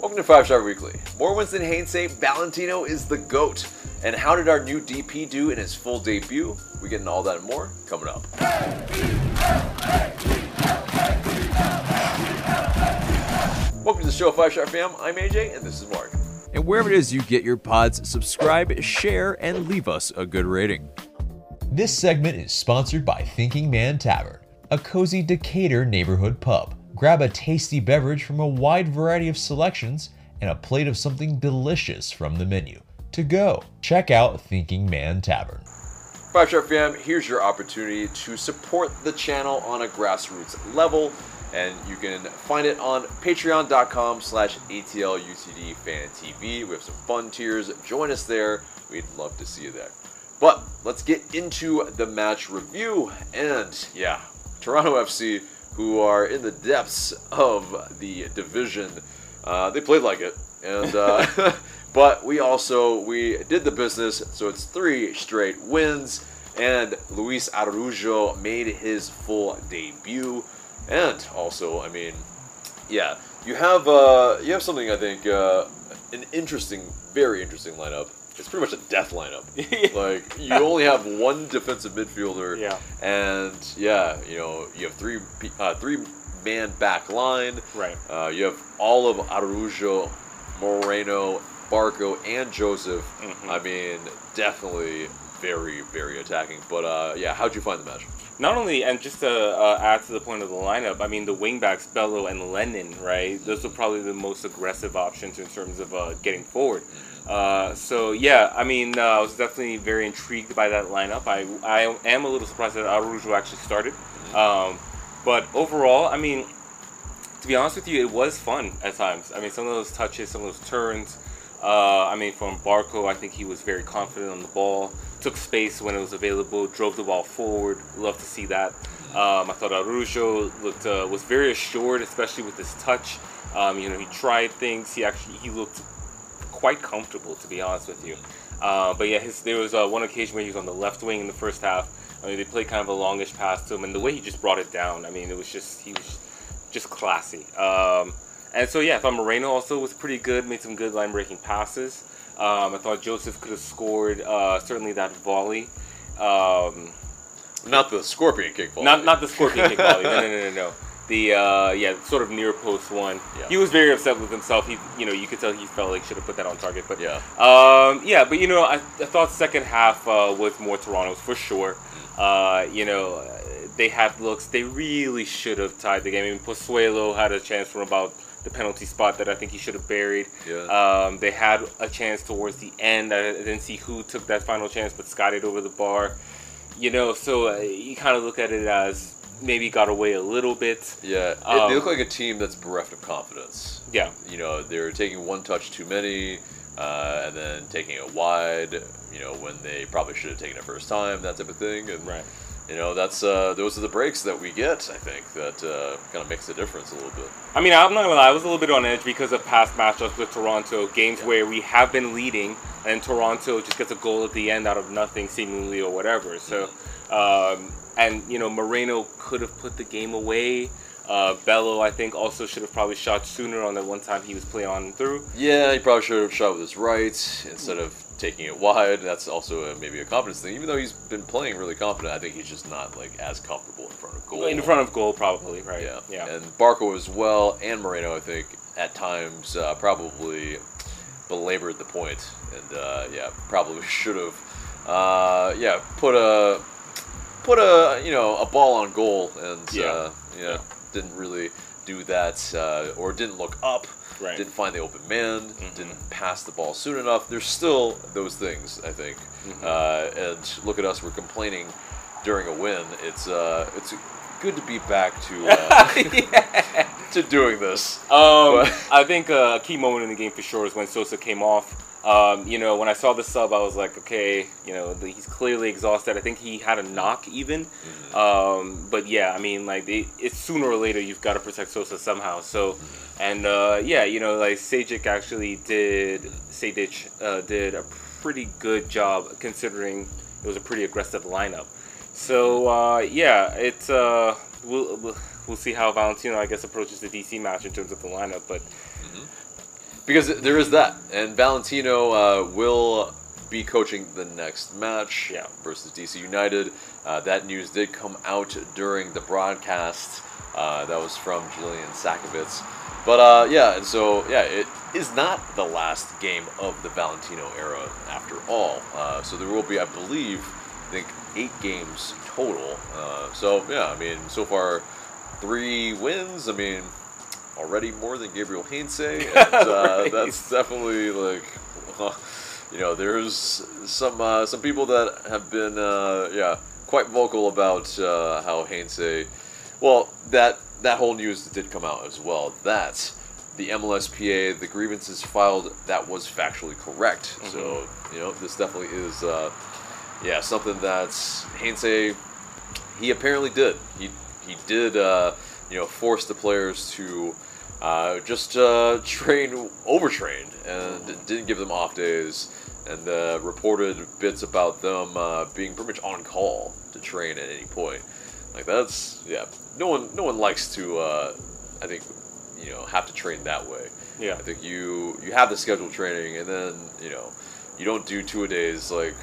Welcome to Five Star Weekly. More wins than Heinze say Valentino is the GOAT. And how did our new DP do in his full debut? We get into all that and more coming up. Welcome to the show, Five Star Fam. I'm AJ, and this is Mark. And wherever it is you get your pods, subscribe, share, and leave us a good rating. This segment is sponsored by Thinking Man Tavern, a cozy Decatur neighborhood pub. Grab a tasty beverage from a wide variety of selections and a plate of something delicious from the menu. To go, check out Thinking Man Tavern. Five Star Fam, here's your opportunity to support the channel on a grassroots level. And you can find it on patreon.com slash ATLUTD Fan TV. We have some fun tiers. Join us there. We'd love to see you there. But let's get into the match review. And yeah, Toronto FC, who are in the depths of the division, uh, they played like it. And uh, but we also we did the business. So it's three straight wins. And Luis Araujo made his full debut. And also, I mean, yeah, you have uh, you have something I think uh, an interesting, very interesting lineup. It's pretty much a death lineup. like you only have one defensive midfielder. Yeah. And yeah, you know you have three uh, three man back line. Right. Uh, you have all of Araujo, Moreno, Barco, and Josef. Mm-hmm. I mean, definitely very very attacking. But uh, yeah, how'd you find the match? Not only, and just to uh, add to the point of the lineup, I mean, the wingbacks, Bello and Lennon, right? Those are probably the most aggressive options in terms of uh, getting forward. Uh, so, yeah, I mean, uh, I was definitely very intrigued by that lineup. I, I am a little surprised that Araujo actually started. Um, but overall, I mean, to be honest with you, it was fun at times. I mean, some of those touches, some of those turns. Uh, I mean, from Barco, I think he was very confident on the ball. Took space when it was available. Drove the ball forward. Love to see that. Um, I thought Araujo looked uh, was very assured, especially with his touch. Um, you know, he tried things. He actually he looked quite comfortable, to be honest with you. Uh, but yeah, his, there was uh, one occasion where he was on the left wing in the first half. I mean, they played kind of a longish pass to him, and the way he just brought it down. I mean, it was just he was just classy. Um, and so yeah, I thought Moreno also was pretty good. Made some good line breaking passes. Um, I thought Josef could have scored uh, certainly that volley. Um, Not the scorpion kick ball. not not the scorpion kick volley. No, no, no, no, no. The uh, yeah, sort of near post one. Yeah. He was very upset with himself. He, you know, you could tell he felt like should have put that on target. But Yeah. um, yeah. But you know, I, I thought second half uh, was more Toronto's for sure. Uh, you know, they had looks. They really should have tied the game. I mean, Pozuelo had a chance from about the penalty spot that I think he should have buried. Yeah. Um, they had a chance towards the end. I didn't see who took that final chance, but Scott it over the bar. You know, so uh, you kind of look at it as maybe got away a little bit. Yeah, Um, they look like a team that's bereft of confidence. Yeah. You know, they're taking one touch too many, uh, and then taking it wide. You know, when they probably should have taken it first time, that type of thing. And Right. you know, that's uh, those are the breaks that we get. I think that uh, kind of makes the difference a little bit. I mean, I'm not gonna lie, I was a little bit on edge because of past matchups with Toronto, games where we have been leading, and Toronto just gets a goal at the end out of nothing, seemingly or whatever. So, um, and you know, Moreno could have put the game away. Uh, Bello, I think, also should have probably shot sooner on that one time he was playing on through. Yeah, he probably should have shot with his right instead of taking it wide. That's also a, maybe a confidence thing. Even though he's been playing really confident, I think he's just not like as comfortable in front of goal. In front of goal, probably, right? Yeah, yeah. And Barco as well, and Moreno, I think, at times uh, probably belabored the point, and uh, yeah, probably should have, uh, yeah, put a put a you know a ball on goal, and Yeah. uh, yeah, didn't really do that, uh, or didn't look up. Right. Didn't find the open man. Didn't pass the ball soon enough. There's still those things, I think. Uh, and look at us. We're complaining during a win. It's uh, it's good to be back to uh, to doing this. Um, I think uh, a key moment in the game for sure is when Sosa came off. Um, you know, when I saw the sub, I was like, okay, you know, he's clearly exhausted. I think he had a knock even. Um, but yeah, I mean, like, they, it's sooner or later you've got to protect Sosa somehow. So, and uh, yeah, you know, like Sejdic actually did, Sejdic uh, did a pretty good job considering it was a pretty aggressive lineup. So uh, yeah, it's uh, we'll, we'll we'll see how Valentino I guess approaches the DC match in terms of the lineup, but because there is that, and Valentino uh, will be coaching the next match Yeah. versus DC United. Uh, that news did come out during the broadcast. Uh, that was from Jillian Sakovits. But uh, yeah, and so yeah, it is not the last game of the Valentino era after all. Uh, so there will be, I believe, I think eight games total. Uh, so yeah, I mean, so far three wins. I mean, already more than Gabriel Heinze, and uh, Right. that's definitely like, you know, there's some uh, some people that have been uh, yeah quite vocal about uh, how Heinze, well that that whole news did come out as well that the MLSPA the grievances filed that was factually correct. So you know this definitely is uh, yeah something that Heinze he apparently did. He he did uh, you know force the players to uh, just uh, train overtrained and didn't give them off days and uh, reported bits about them uh, being pretty much on call to train at any point. Like that's yeah. No one no one likes to uh, I think you know have to train that way. Yeah. I think you you have the scheduled training and then you know you don't do two a days like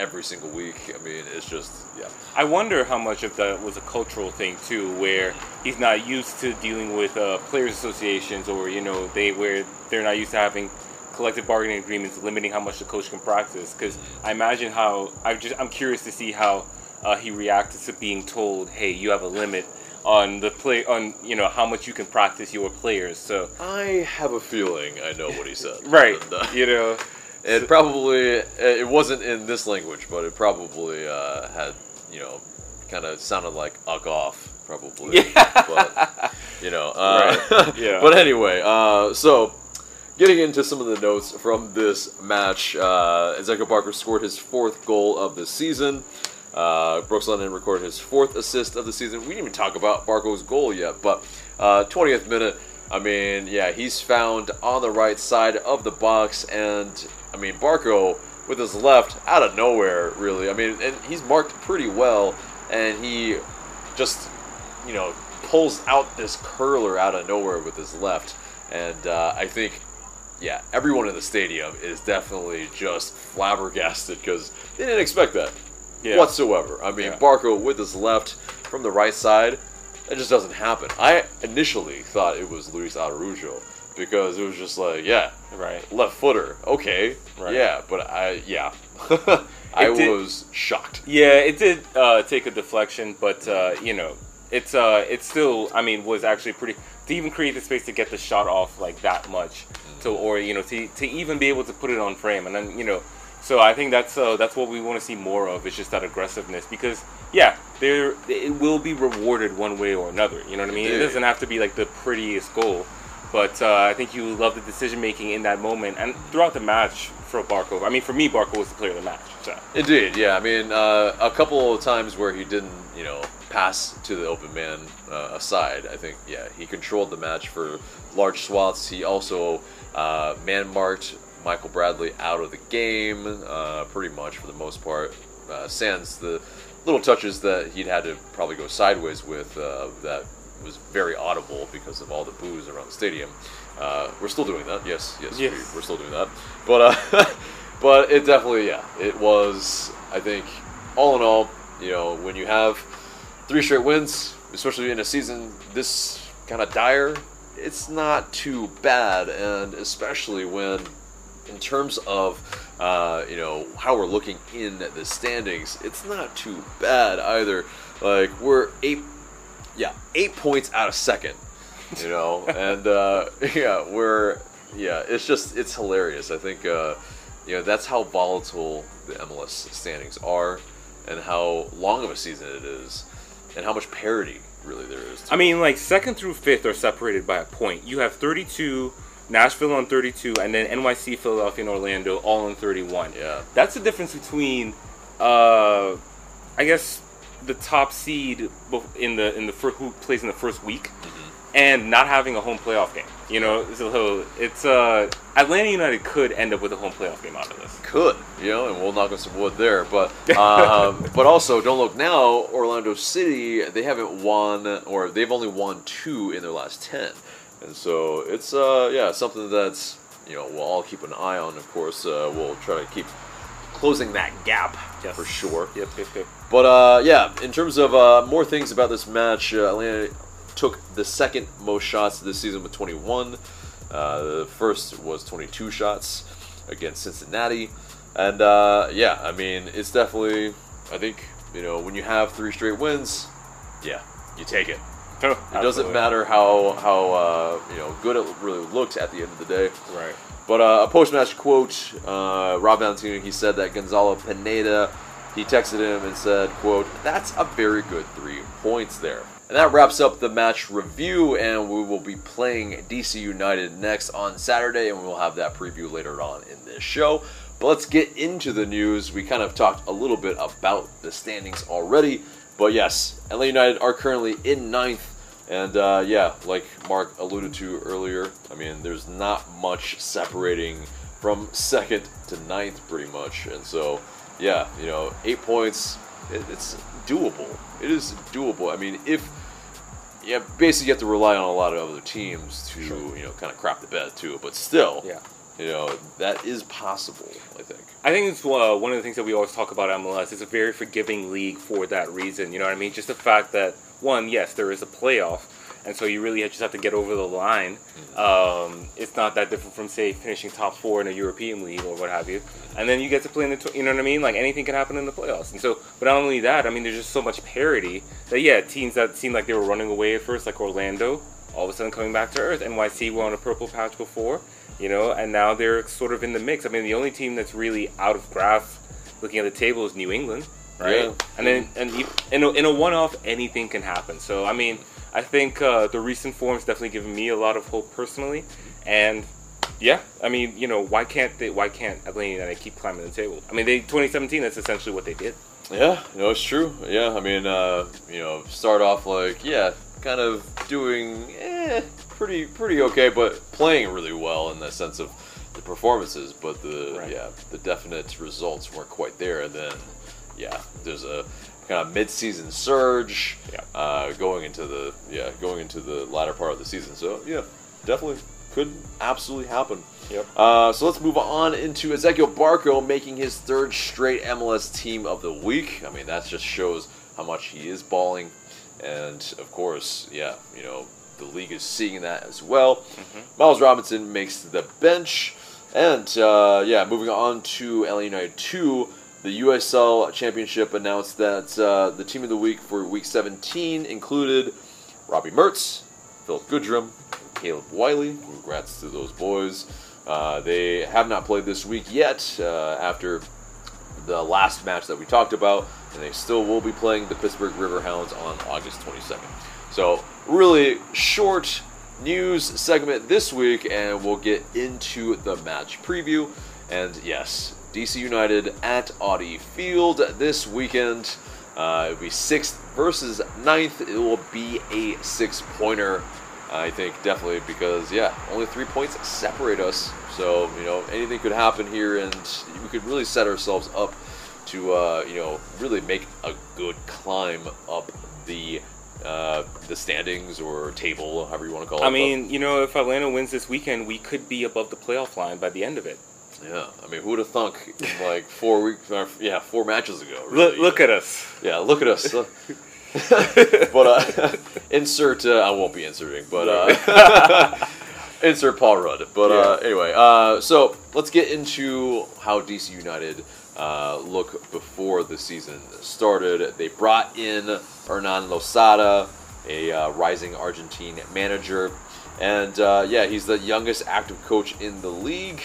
every single week. I mean it's just yeah. I wonder how much of that was a cultural thing too, where he's not used to dealing with uh, players' associations, or you know, they where they're not used to having collective bargaining agreements limiting how much the coach can practice. Because I imagine how I just I'm curious to see how uh, he reacted to being told, "Hey, you have a limit on the play on you know how much you can practice your players." So I have a feeling I know what he said. right, And, uh, you know, it probably it wasn't in this language, but it probably uh, had you know kind of sounded like "uck off," probably. Yeah. But you know, uh, Right. Yeah. But anyway, uh, so getting into some of the notes from this match, uh, Ezequiel Barco scored his fourth goal of the season. Uh, Brooks Lennon recorded his fourth assist of the season. We didn't even talk about Barco's goal yet, but uh, 20th minute. I mean, yeah, he's found on the right side of the box, and I mean, Barco with his left out of nowhere, really. I mean, and he's marked pretty well, and he just, you know, pulls out this curler out of nowhere with his left, and uh, I think yeah, everyone in the stadium is definitely just flabbergasted because they didn't expect that Yeah. whatsoever. I mean, Yeah. Barco with his left from the right side, it just doesn't happen. I initially thought it was Luis Araujo because it was just like, yeah, right. left footer, okay, Right. yeah, but I, yeah, I did- was shocked. Yeah, it did uh, take a deflection, but uh, you know, it's uh, it's still. I mean, was actually pretty to even create the space to get the shot off like that much, to or you know to to even be able to put it on frame, and then you know, so I think that's uh, that's what we want to see more of. It's just that aggressiveness because yeah, there it will be rewarded one way or another. You know what I mean? It doesn't have to be like the prettiest goal. But uh, I think you love the decision making in that moment and throughout the match for Barco. I mean, for me, Barco was the player of the match. So. Indeed, yeah. I mean, uh, a couple of times where he didn't, you know, pass to the open man uh, aside. I think, yeah, he controlled the match for large swaths. He also uh, man marked Michael Bradley out of the game, uh, pretty much for the most part. Uh, sans the little touches that he'd had to probably go sideways with uh, that was very audible because of all the boos around the stadium. Uh, we're still doing that, yes, yes, Yes. We, we're still doing that. But uh, but it definitely, yeah, it was. I think all in all, you know, when you have three straight wins, especially in a season this kind of dire, it's not too bad, and especially when, in terms of, uh, you know, how we're looking in the standings, it's not too bad either. Like we're eight, yeah, eight points out of second, you know, and uh, yeah, we're yeah, it's just it's hilarious. I think uh, you know that's how volatile the MLS standings are, and how long of a season it is, and how much parity really there is. I mean, like second through fifth are separated by a point. You have 32, Nashville on 32, and then NYC, Philadelphia, and Orlando all on 31. Yeah. That's the difference between, uh, I guess, the top seed in the in the who plays in the first week, and not having a home playoff game. You know, so it's uh, Atlanta United could end up with a home playoff game out of this. could, you know, and we'll knock on some wood there. But um, but also, don't look now. Orlando City, they haven't won, or they've only won two in their last ten, and so it's uh yeah something that's you know we'll all keep an eye on. Of course, uh, we'll try to keep closing that gap Yes. for sure. Yep, yep, yep. But uh, yeah, in terms of uh, more things about this match, uh, Atlanta took the second most shots this season with 21. Uh, the first was 22 shots against Cincinnati, and uh, yeah, I mean it's definitely. I think you know when you have three straight wins, yeah, you take it. It doesn't matter how how uh, you know good it really looks at the end of the day. Right. But uh, a post-match quote, uh, Rob Valentino, he said that Gonzalo Pineda, he texted him and said, quote, that's a very good three points there. And that wraps up the match review, and we will be playing DC United next on Saturday, and we'll have that preview later on in this show. But let's get into the news. We kind of talked a little bit about the standings already, but yes, LA United are currently in ninth. And uh, yeah, like Mark alluded to earlier, I mean, there's not much separating from second to ninth, pretty much. And so, yeah, you know, eight points, it, it's doable. It is doable. I mean, if yeah, basically you have to rely on a lot of other teams to you know kind of crap the bed too. But still, Yeah. You know, that is possible. I think. I think it's uh, one of the things that we always talk about MLS. It's a very forgiving league for that reason. You know what I mean? Just the fact that one, yes, there is a playoff, and so you really just have to get over the line. Um, it's not that different from say finishing top four in a European league or what have you, and then you get to play in the. You know what I mean? Like anything can happen in the playoffs, and so. But not only that, I mean, there's just so much parity that yeah, teams that seemed like they were running away at first, like Orlando, all of a sudden coming back to earth. NYC were on a purple patch before, you know, and now they're sort of in the mix. I mean, the only team that's really out of grasp looking at the table is New England, right? Yeah. And then and you- in a, in a one-off, anything can happen. So I mean, I think uh, the recent form's definitely given me a lot of hope personally, and. Yeah, I mean, you know, why can't they? Why can't Atlanta United keep climbing the table? I mean, they 2017. That's essentially what they did. Yeah, no, it's true. Yeah, I mean, uh, you know, start off like yeah, kind of doing eh, pretty pretty okay, but playing really well in the sense of the performances, but the Right. yeah, the definite results weren't quite there. And then yeah, there's a kind of mid-season surge Yeah. uh, going into the yeah going into the latter part of the season. So yeah, definitely could absolutely happen. Yep. Uh, so let's move on into Ezequiel Barco making his third straight MLS Team of the Week. I mean, that just shows how much he is balling, and of course, yeah, you know, the league is seeing that as well. Miles Robinson makes the bench, and uh, yeah, moving on to LA United two. The USL Championship announced that uh, the Team of the Week for Week 17 included Robbie Mertz, Philip Goodrum, Caleb Wiley. Congrats to those boys. Uh, they have not played this week yet uh, after the last match that we talked about, and they still will be playing the Pittsburgh Riverhounds on August 22nd. So, really short news segment this week, and we'll get into the match preview. And yes, DC United at Audi Field this weekend. Uh, it'll be sixth versus ninth. It will be a six pointer. I think definitely because yeah, only three points separate us. So you know anything could happen here, and we could really set ourselves up to uh, you know really make a good climb up the uh, the standings or table, however you want to call it. I mean, you know, if Atlanta wins this weekend, we could be above the playoff line by the end of it. Yeah. I mean, who would have thunk like four weeks? Or, yeah, four matches ago. Look, look at us. Yeah, look at us. but uh, insert. Uh, I won't be inserting, but uh, insert Paul Rudd. But uh, anyway, uh, so let's get into how DC United uh, look before the season started. They brought in Hernan Losada, a uh, rising Argentine manager, and uh, yeah, he's the youngest active coach in the league.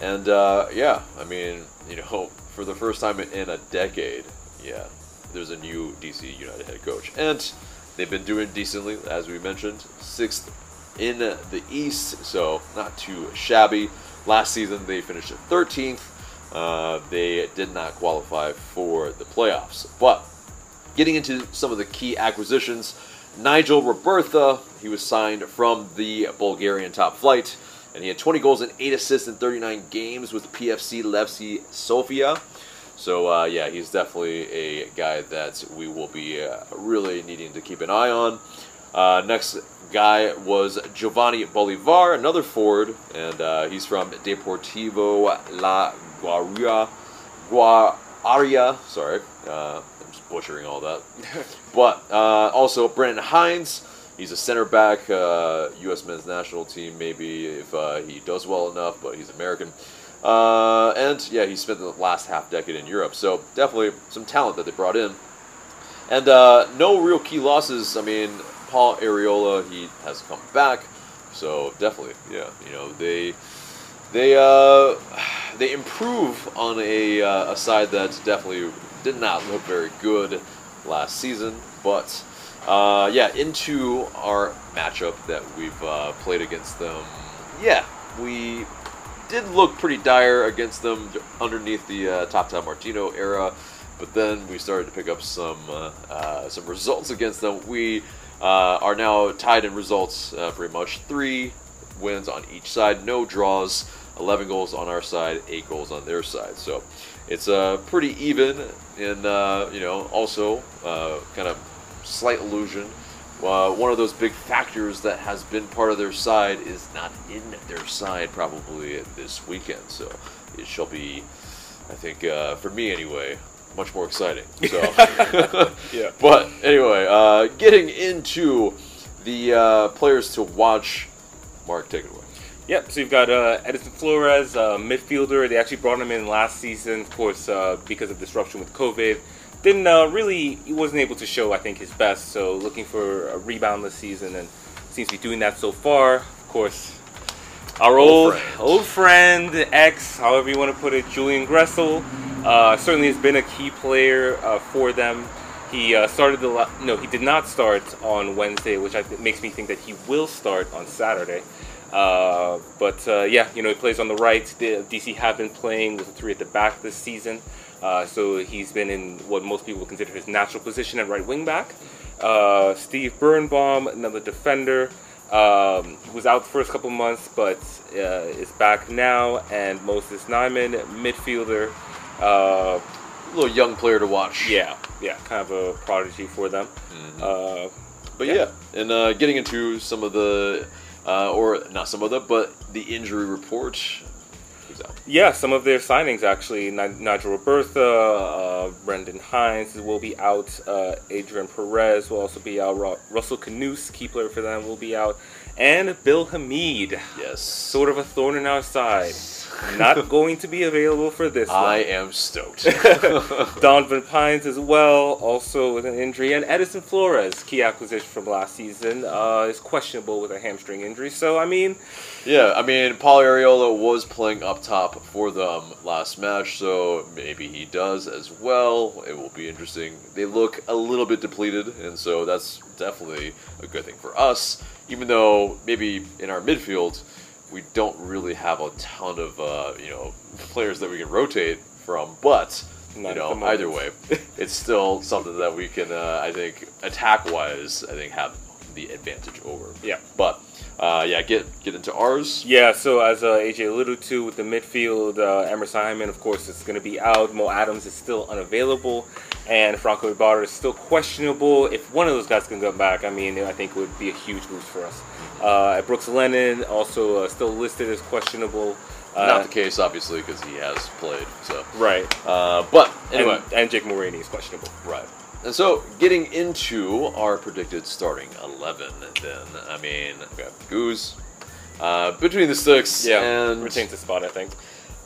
And uh, yeah, I mean, you know, for the first time in a decade, yeah, there's a new DC United head coach, and they've been doing decently, as we mentioned, sixth in the East, so not too shabby. Last season they finished at 13th. Uh, they did not qualify for the playoffs, but getting into some of the key acquisitions, Nigel Robertha, he was signed from the Bulgarian top flight, and he had 20 goals and 8 assists in 39 games with PFC Levski Sofia. So uh, yeah, he's definitely a guy that we will be uh, really needing to keep an eye on. Uh, next guy was Jovanny Bolivar, another forward, and uh, he's from Deportivo La Guaria. Guaria, sorry, uh, I'm just butchering all that. but uh, also Brandon Hines, he's a center back, uh, U.S. men's national team, maybe if uh, he does well enough, but he's American. Uh, and yeah, he spent the last half decade in Europe, so definitely some talent that they brought in. And uh, no real key losses. I mean, Paul Arriola, he has come back, so definitely, yeah, you know they they uh, they improve on a, uh, a side that definitely did not look very good last season. But uh, yeah, into our matchup that we've uh, played against them. Yeah, we did look pretty dire against them underneath the uh, Tata Martino era. But then we started to pick up some uh, uh, some results against them. We uh, are now tied in results, uh, pretty much three wins on each side, no draws. 11 goals on our side, 8 goals on their side. So it's uh, pretty even, and you know, also kind of slight illusion. Uh, one of those big factors that has been part of their side is not in their side probably this weekend. So it shall be, I think, uh, for me anyway, much more exciting. So, Yeah. But anyway, uh, getting into the uh, players to watch. Mark, take it away. Yep, so you've got uh, Edison Flores, uh, midfielder. They actually brought him in last season, of course, uh, because of disruption with COVID. Didn't uh, really, he wasn't able to show, I think, his best. So looking for a rebound this season, and seems to be doing that so far. Of course, our Old old friend. old friend, ex, however you want to put it, Julian Gressel, uh, certainly has been a key player uh, for them. He uh, started the la- no, he did not start on Wednesday, which I th- makes me think that he will start on Saturday. Uh, but uh, yeah, you know, he plays on the right. The DC have been playing with three at the back this season, uh, so he's been in what most people would consider his natural position at right wing back. Uh, Steve Birnbaum, another defender, um, was out the first couple months, but uh, is back now. And Moses Nyeman, midfielder. Uh, A little young player to watch. yeah, yeah, kind of a prodigy for them. Uh, But Yeah. yeah, and uh, getting into some of the, uh, or not some of the, but the injury report. Yeah, some of their signings actually. Ni- Nigel Robertha, uh, Brendan Hines will be out. Uh, Adrian Perez will also be out. Ru- Russell Canouse, key player for them, will be out. And Bill Hamid, Yes. sort of a thorn in our side. Not going to be available for this I one. am stoked. Donovan Pines as well, also with an injury. And Edison Flores, key acquisition from last season, uh, is questionable with a hamstring injury. So, I mean, yeah, I mean, Paul Arriola was playing up top for them last match, so maybe he does as well. It will be interesting. They look a little bit depleted, and so that's definitely a good thing for us. Even though maybe in our midfield we don't really have a ton of uh, you know players that we can rotate from, but Not you know either way, it's still something that we can uh, I think attack wise I think have the advantage over. Yeah. but uh, yeah, get get into ours. Yeah, so as uh, AJ alluded to with the midfield, uh, Emerson Hyndman, of course, is going to be out. Mo Adams is still unavailable, and Franco Ibarra is still questionable. If one of those guys can come back, I mean, I think it would be a huge boost for us. Uh, Brooks Lennon also uh, still listed as questionable. Uh, Not the case, obviously, because he has played. So, right. uh, but anyway, and, and Jake Mulraney is questionable. right. And so, getting into our predicted starting eleven, then I mean, okay, Goose, uh, between the sticks, Yeah, and retains the spot, I think.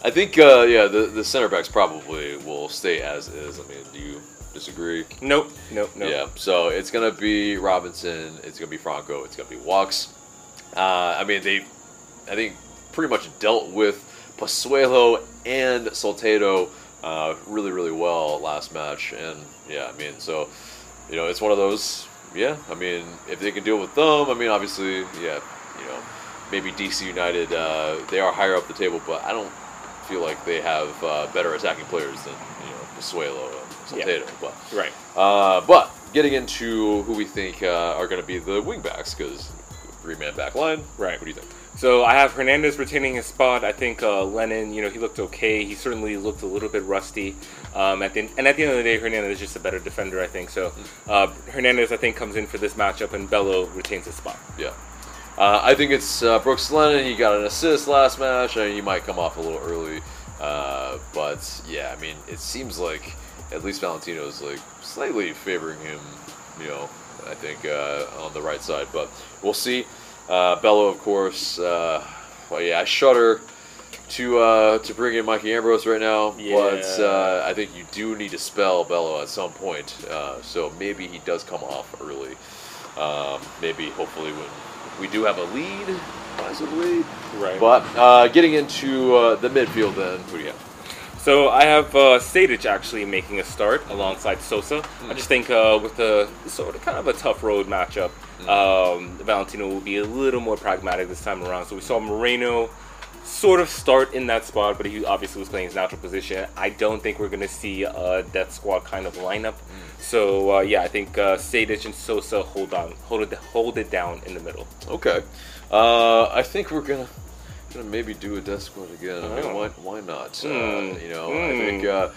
I think, uh, yeah, the the center backs probably will stay as is. I mean, do you disagree? Nope, nope, nope. Yeah, so it's gonna be Robinson, it's gonna be Franco, it's gonna be Walkes. Uh, I mean, they, I think, pretty much dealt with Pozuelo and Soteldo uh, really, really well last match, and yeah, I mean, so you know, it's one of those. Yeah, I mean, if they can deal with them, I mean, obviously, yeah, you know, maybe DC United, uh, they are higher up the table, but I don't feel like they have uh, better attacking players than you know Pozuelo and Yeah. But. Right. Uh, but getting into who we think uh, are going to be the wingbacks, because three man back line. Right. What do you think? So I have Hernandez retaining his spot. I think uh, Lennon, you know, he looked okay. He certainly looked a little bit rusty. Um, at the, and at the end of the day, Hernandez is just a better defender, I think. So uh, Hernandez, I think, comes in for this matchup, and Bello retains his spot. Yeah. Uh, I think it's uh, Brooks Lennon. He got an assist last match. I mean, he might come off a little early. Uh, but yeah, I mean, it seems like at least Valentino is like slightly favoring him, you know, I think uh, on the right side. But we'll see. Uh, Bello, of course. Uh, well, yeah, I shudder to uh, to bring in Mikey Ambrose right now, but Yeah. uh, I think you do need to spell Bello at some point. Uh, so maybe he does come off early. Um, maybe, hopefully, when we do have a lead, possibly. Right. But uh, getting into uh, the midfield, then who do you have? So I have uh, Sejdic actually making a start alongside Sosa. I just think uh, with the sort of kind of a tough road matchup, um, Valentino will be a little more pragmatic this time around. So we saw Moreno sort of start in that spot, but he obviously was playing his natural position. I don't think we're going to see a death squad kind of lineup. So uh, yeah, I think uh, Sejdic and Sosa hold on, hold it, hold it down in the middle. Okay. Uh, I think we're gonna gonna maybe do a death squad again. I mean, Oh. why why not? Uh, Hmm. you know, I Hmm. think uh,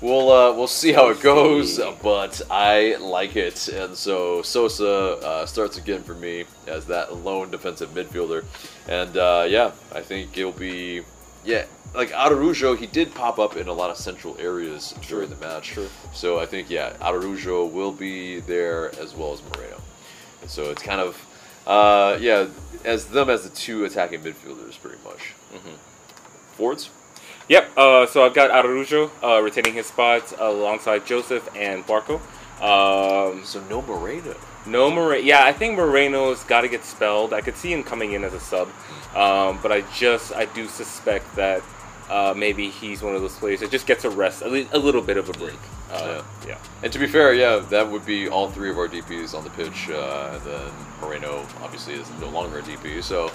we'll uh, we'll see how it goes, but I like it, and so Sosa uh, starts again for me as that lone defensive midfielder, and uh, yeah, I think it'll be yeah. Like Araujo, he did pop up in a lot of central areas during the match. So I think yeah, Araujo will be there as well as Moreno. And so it's kind of, uh, yeah, as them as the two attacking midfielders, pretty much. Forwards? Yep. Uh, so I've got Araujo uh, retaining his spot alongside Josef and Barco. Um, So no Moreno. no Moreno. Yeah, I think Moreno's got to get spelled. I could see him coming in as a sub, um, but I just I do suspect that uh, maybe he's one of those players that just gets a rest, a, li- a little bit of a break. Uh, yeah. And to be fair, yeah, that would be all three of our DPs on the pitch. Uh, and then Moreno obviously is no longer a DP, so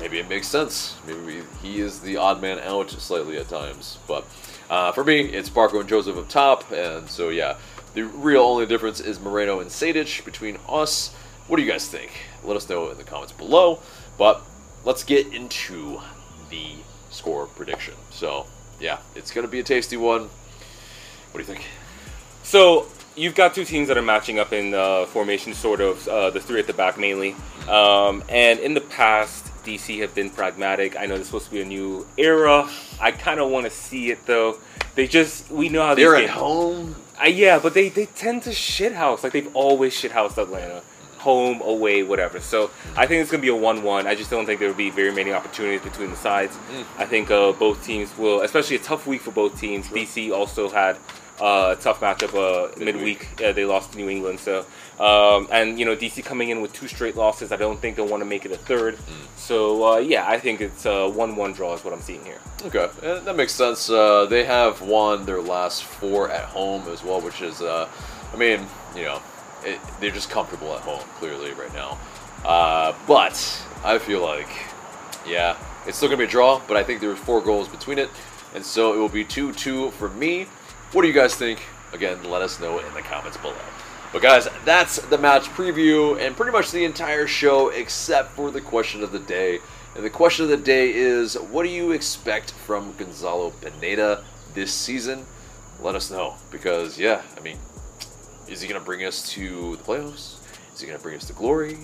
maybe it makes sense. Maybe he is the odd man out slightly at times. But uh, for me, it's Barco and Josef up top, and so yeah, the real only difference is Moreno and Sejdic between us. What do you guys think? Let us know in the comments below. But let's get into the score prediction. So yeah, it's gonna be a tasty one. What do you think? So you've got two teams that are matching up in uh, formation, sort of uh, the three at the back mainly. Um, and in the past, DC have been pragmatic. I know there's supposed to be a new era. I kind of want to see it though. They just we know how They're at home. Uh, yeah, but they, they tend to shithouse. Like they've always shithoused Atlanta. Home, away, whatever. So I think it's going to be a 1 1. I just don't think there will be very many opportunities between the sides. I think uh, both teams will, especially a tough week for both teams. DC also had uh, a tough matchup uh, midweek. Uh, they lost to New England. So, um, and, you know, DC coming in with two straight losses. I don't think they'll want to make it a third. So, uh, yeah, I think it's a 1 1 draw, is what I'm seeing here. Okay, eh, that makes sense. Uh, they have won their last four at home as well, which is, uh, I mean, you know, it, they're just comfortable at home, clearly, right now. Uh, but I feel like, yeah, it's still going to be a draw, but I think there there's four goals between it, and so it will be 2 2 for me. What do you guys think? Again, let us know in the comments below. But guys, that's the match preview and pretty much the entire show except for the question of the day. And the question of the day is what do you expect from Gonzalo Pineda this season? Let us know because yeah, I mean, is he going to bring us to the playoffs? Is he going to bring us to glory?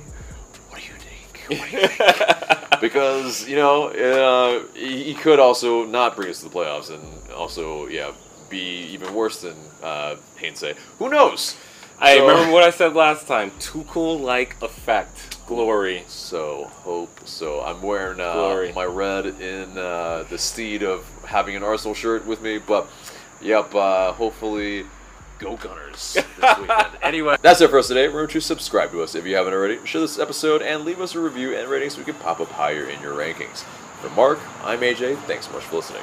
What do you think? What do you think? because you know uh, he, he could also not bring us to the playoffs and also yeah be even worse than uh. Who knows? I So- remember what I said last time. Tuchel like effect. Glory. So hope so. I'm wearing uh, my red in uh, the steed of having an Arsenal shirt with me, but yep. Uh, hopefully, go Gunners this weekend. anyway, that's it for us today. Remember to subscribe to us if you haven't already. Share this episode and leave us a review and rating so we can pop up higher in your rankings. For Mark, I'm AJ. Thanks so much for listening.